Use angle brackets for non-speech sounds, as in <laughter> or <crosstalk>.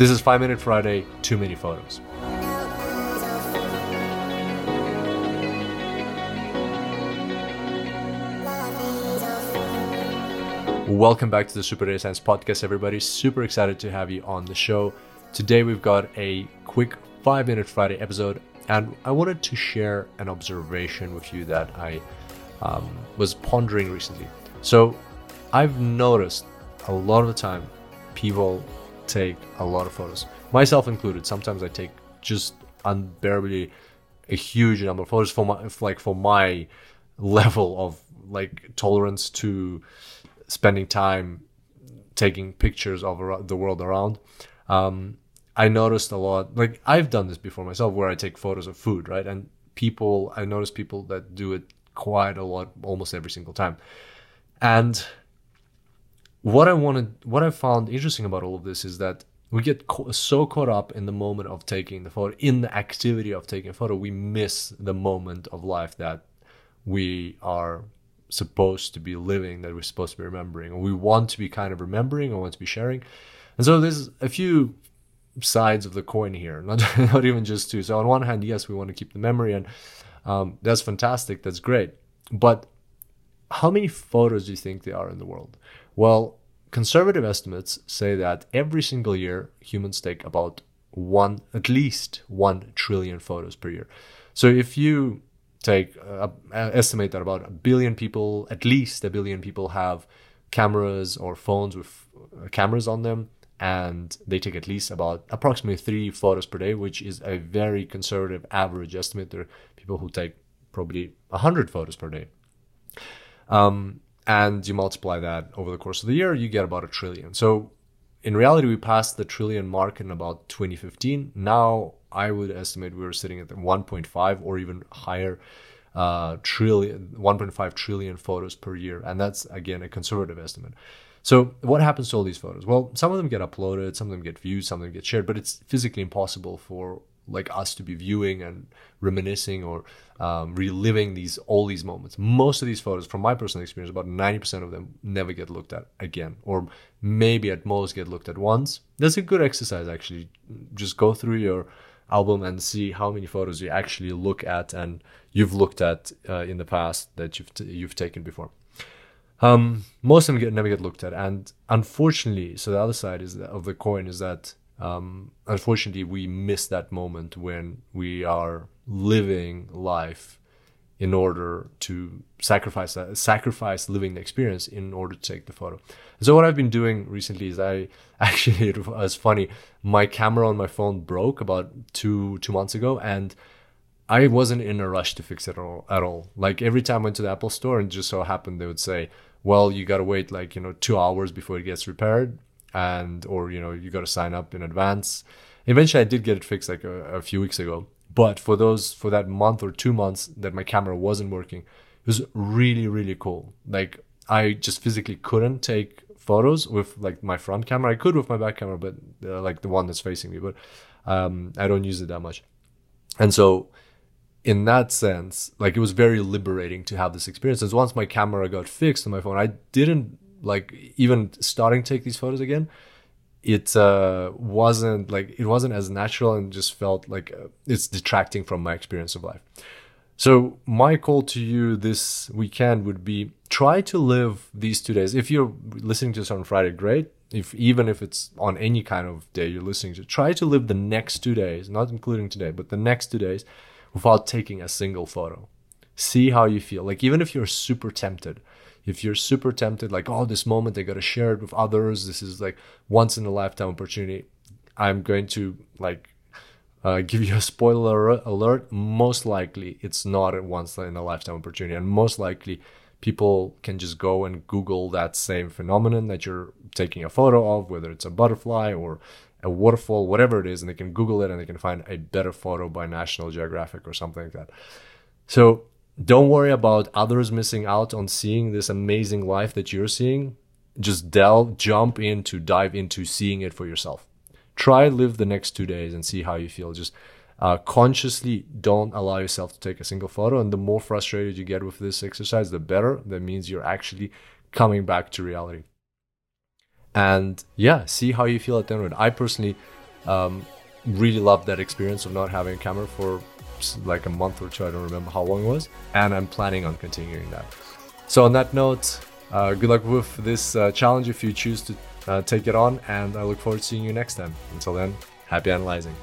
This is 5 Minute Friday, too many photos. Welcome back to the Super Data Science Podcast, everybody. Super excited to have you on the show. Today, we've got a quick 5 Minute Friday episode, and I wanted to share an observation with you that I um, was pondering recently. So, I've noticed a lot of the time people take a lot of photos, myself included. Sometimes I take just unbearably a huge number of photos for my like for my level of like tolerance to spending time taking pictures of the world around. Um, I noticed a lot, like I've done this before myself, where I take photos of food, right? And people, I notice people that do it quite a lot, almost every single time. And what I wanted, what I found interesting about all of this is that we get so caught up in the moment of taking the photo, in the activity of taking a photo, we miss the moment of life that we are supposed to be living, that we're supposed to be remembering, or we want to be kind of remembering, or want to be sharing. And so there's a few sides of the coin here, <laughs> not not even just two. So on one hand, yes, we want to keep the memory, and um, that's fantastic, that's great. But how many photos do you think there are in the world? Well, conservative estimates say that every single year humans take about one, at least one trillion photos per year. So if you take uh, estimate that about a billion people, at least a billion people have cameras or phones with uh, cameras on them, and they take at least about approximately three photos per day, which is a very conservative average estimate. There are people who take probably 100 photos per day. Um, and you multiply that over the course of the year, you get about a trillion. So in reality, we passed the trillion mark in about 2015. Now I would estimate we were sitting at 1.5 or even higher uh, trillion, 1.5 trillion photos per year, and that's again a conservative estimate. So what happens to all these photos? Well, some of them get uploaded, some of them get viewed, some of them get shared, but it's physically impossible for like us to be viewing and reminiscing or um, reliving these all these moments. Most of these photos, from my personal experience, about ninety percent of them never get looked at again, or maybe at most get looked at once. That's a good exercise, actually. Just go through your album and see how many photos you actually look at and you've looked at uh, in the past that you've t- you've taken before. Um, most of them get, never get looked at, and unfortunately, so the other side is of the coin is that um, unfortunately we miss that moment when we are living life in order to sacrifice that, sacrifice living the experience in order to take the photo. So what I've been doing recently is I <laughs> actually it was funny. My camera on my phone broke about two two months ago, and I wasn't in a rush to fix it at all. At all. Like every time I went to the Apple store, and just so happened they would say, "Well, you gotta wait like you know two hours before it gets repaired." And or you know you got to sign up in advance. Eventually i did get it fixed like a, a, few weeks ago. But for those for that month or two months that my camera wasn't working it was really really cool. Like i just physically couldn't take photos with like my front camera. I could with my back camera but uh, like the one that's facing me but um, i don't use it that much. And so in that sense like it was very liberating to have this experience. As once my camera got fixed on my phone i didn't like even starting to take these photos again it uh, wasn't like it wasn't as natural and just felt like uh, it's detracting from my experience of life. So my call to you this weekend would be try to live these two days. If you're listening to this on friday great. If even if it's on any kind of day you're listening to try to live the next two days not including today but the next two days without taking a single photo. See how you feel. Like even if you're super tempted if you're super tempted, like, oh, this moment I gotta share it with others, this is like once in a lifetime opportunity, I'm going to like uh, <laughs> give you a spoiler alert. Most likely, it's not a once in a lifetime opportunity, and most likely, people can just go and Google that same phenomenon that you're taking a photo of, whether it's a butterfly or a waterfall, whatever it is, and they can Google it and they can find a better photo by National Geographic or something like that. So don't worry about others missing out on seeing this amazing life that you're seeing. Just delve, jump into, dive into seeing it for yourself. Try live the next two days and see how you feel. Just uh, consciously don't allow yourself to take a single photo. And the more frustrated you get with this exercise, the better. That means you're actually coming back to reality. And yeah, see how you feel at the end. I personally Um, really loved that experience of not having a camera for like a month or two. I don't remember how long it was, and I'm planning on continuing that. So on that note, uh, good luck with this uh, challenge if you choose to uh, take it on, and I look forward to seeing you next time. Until then, happy analyzing.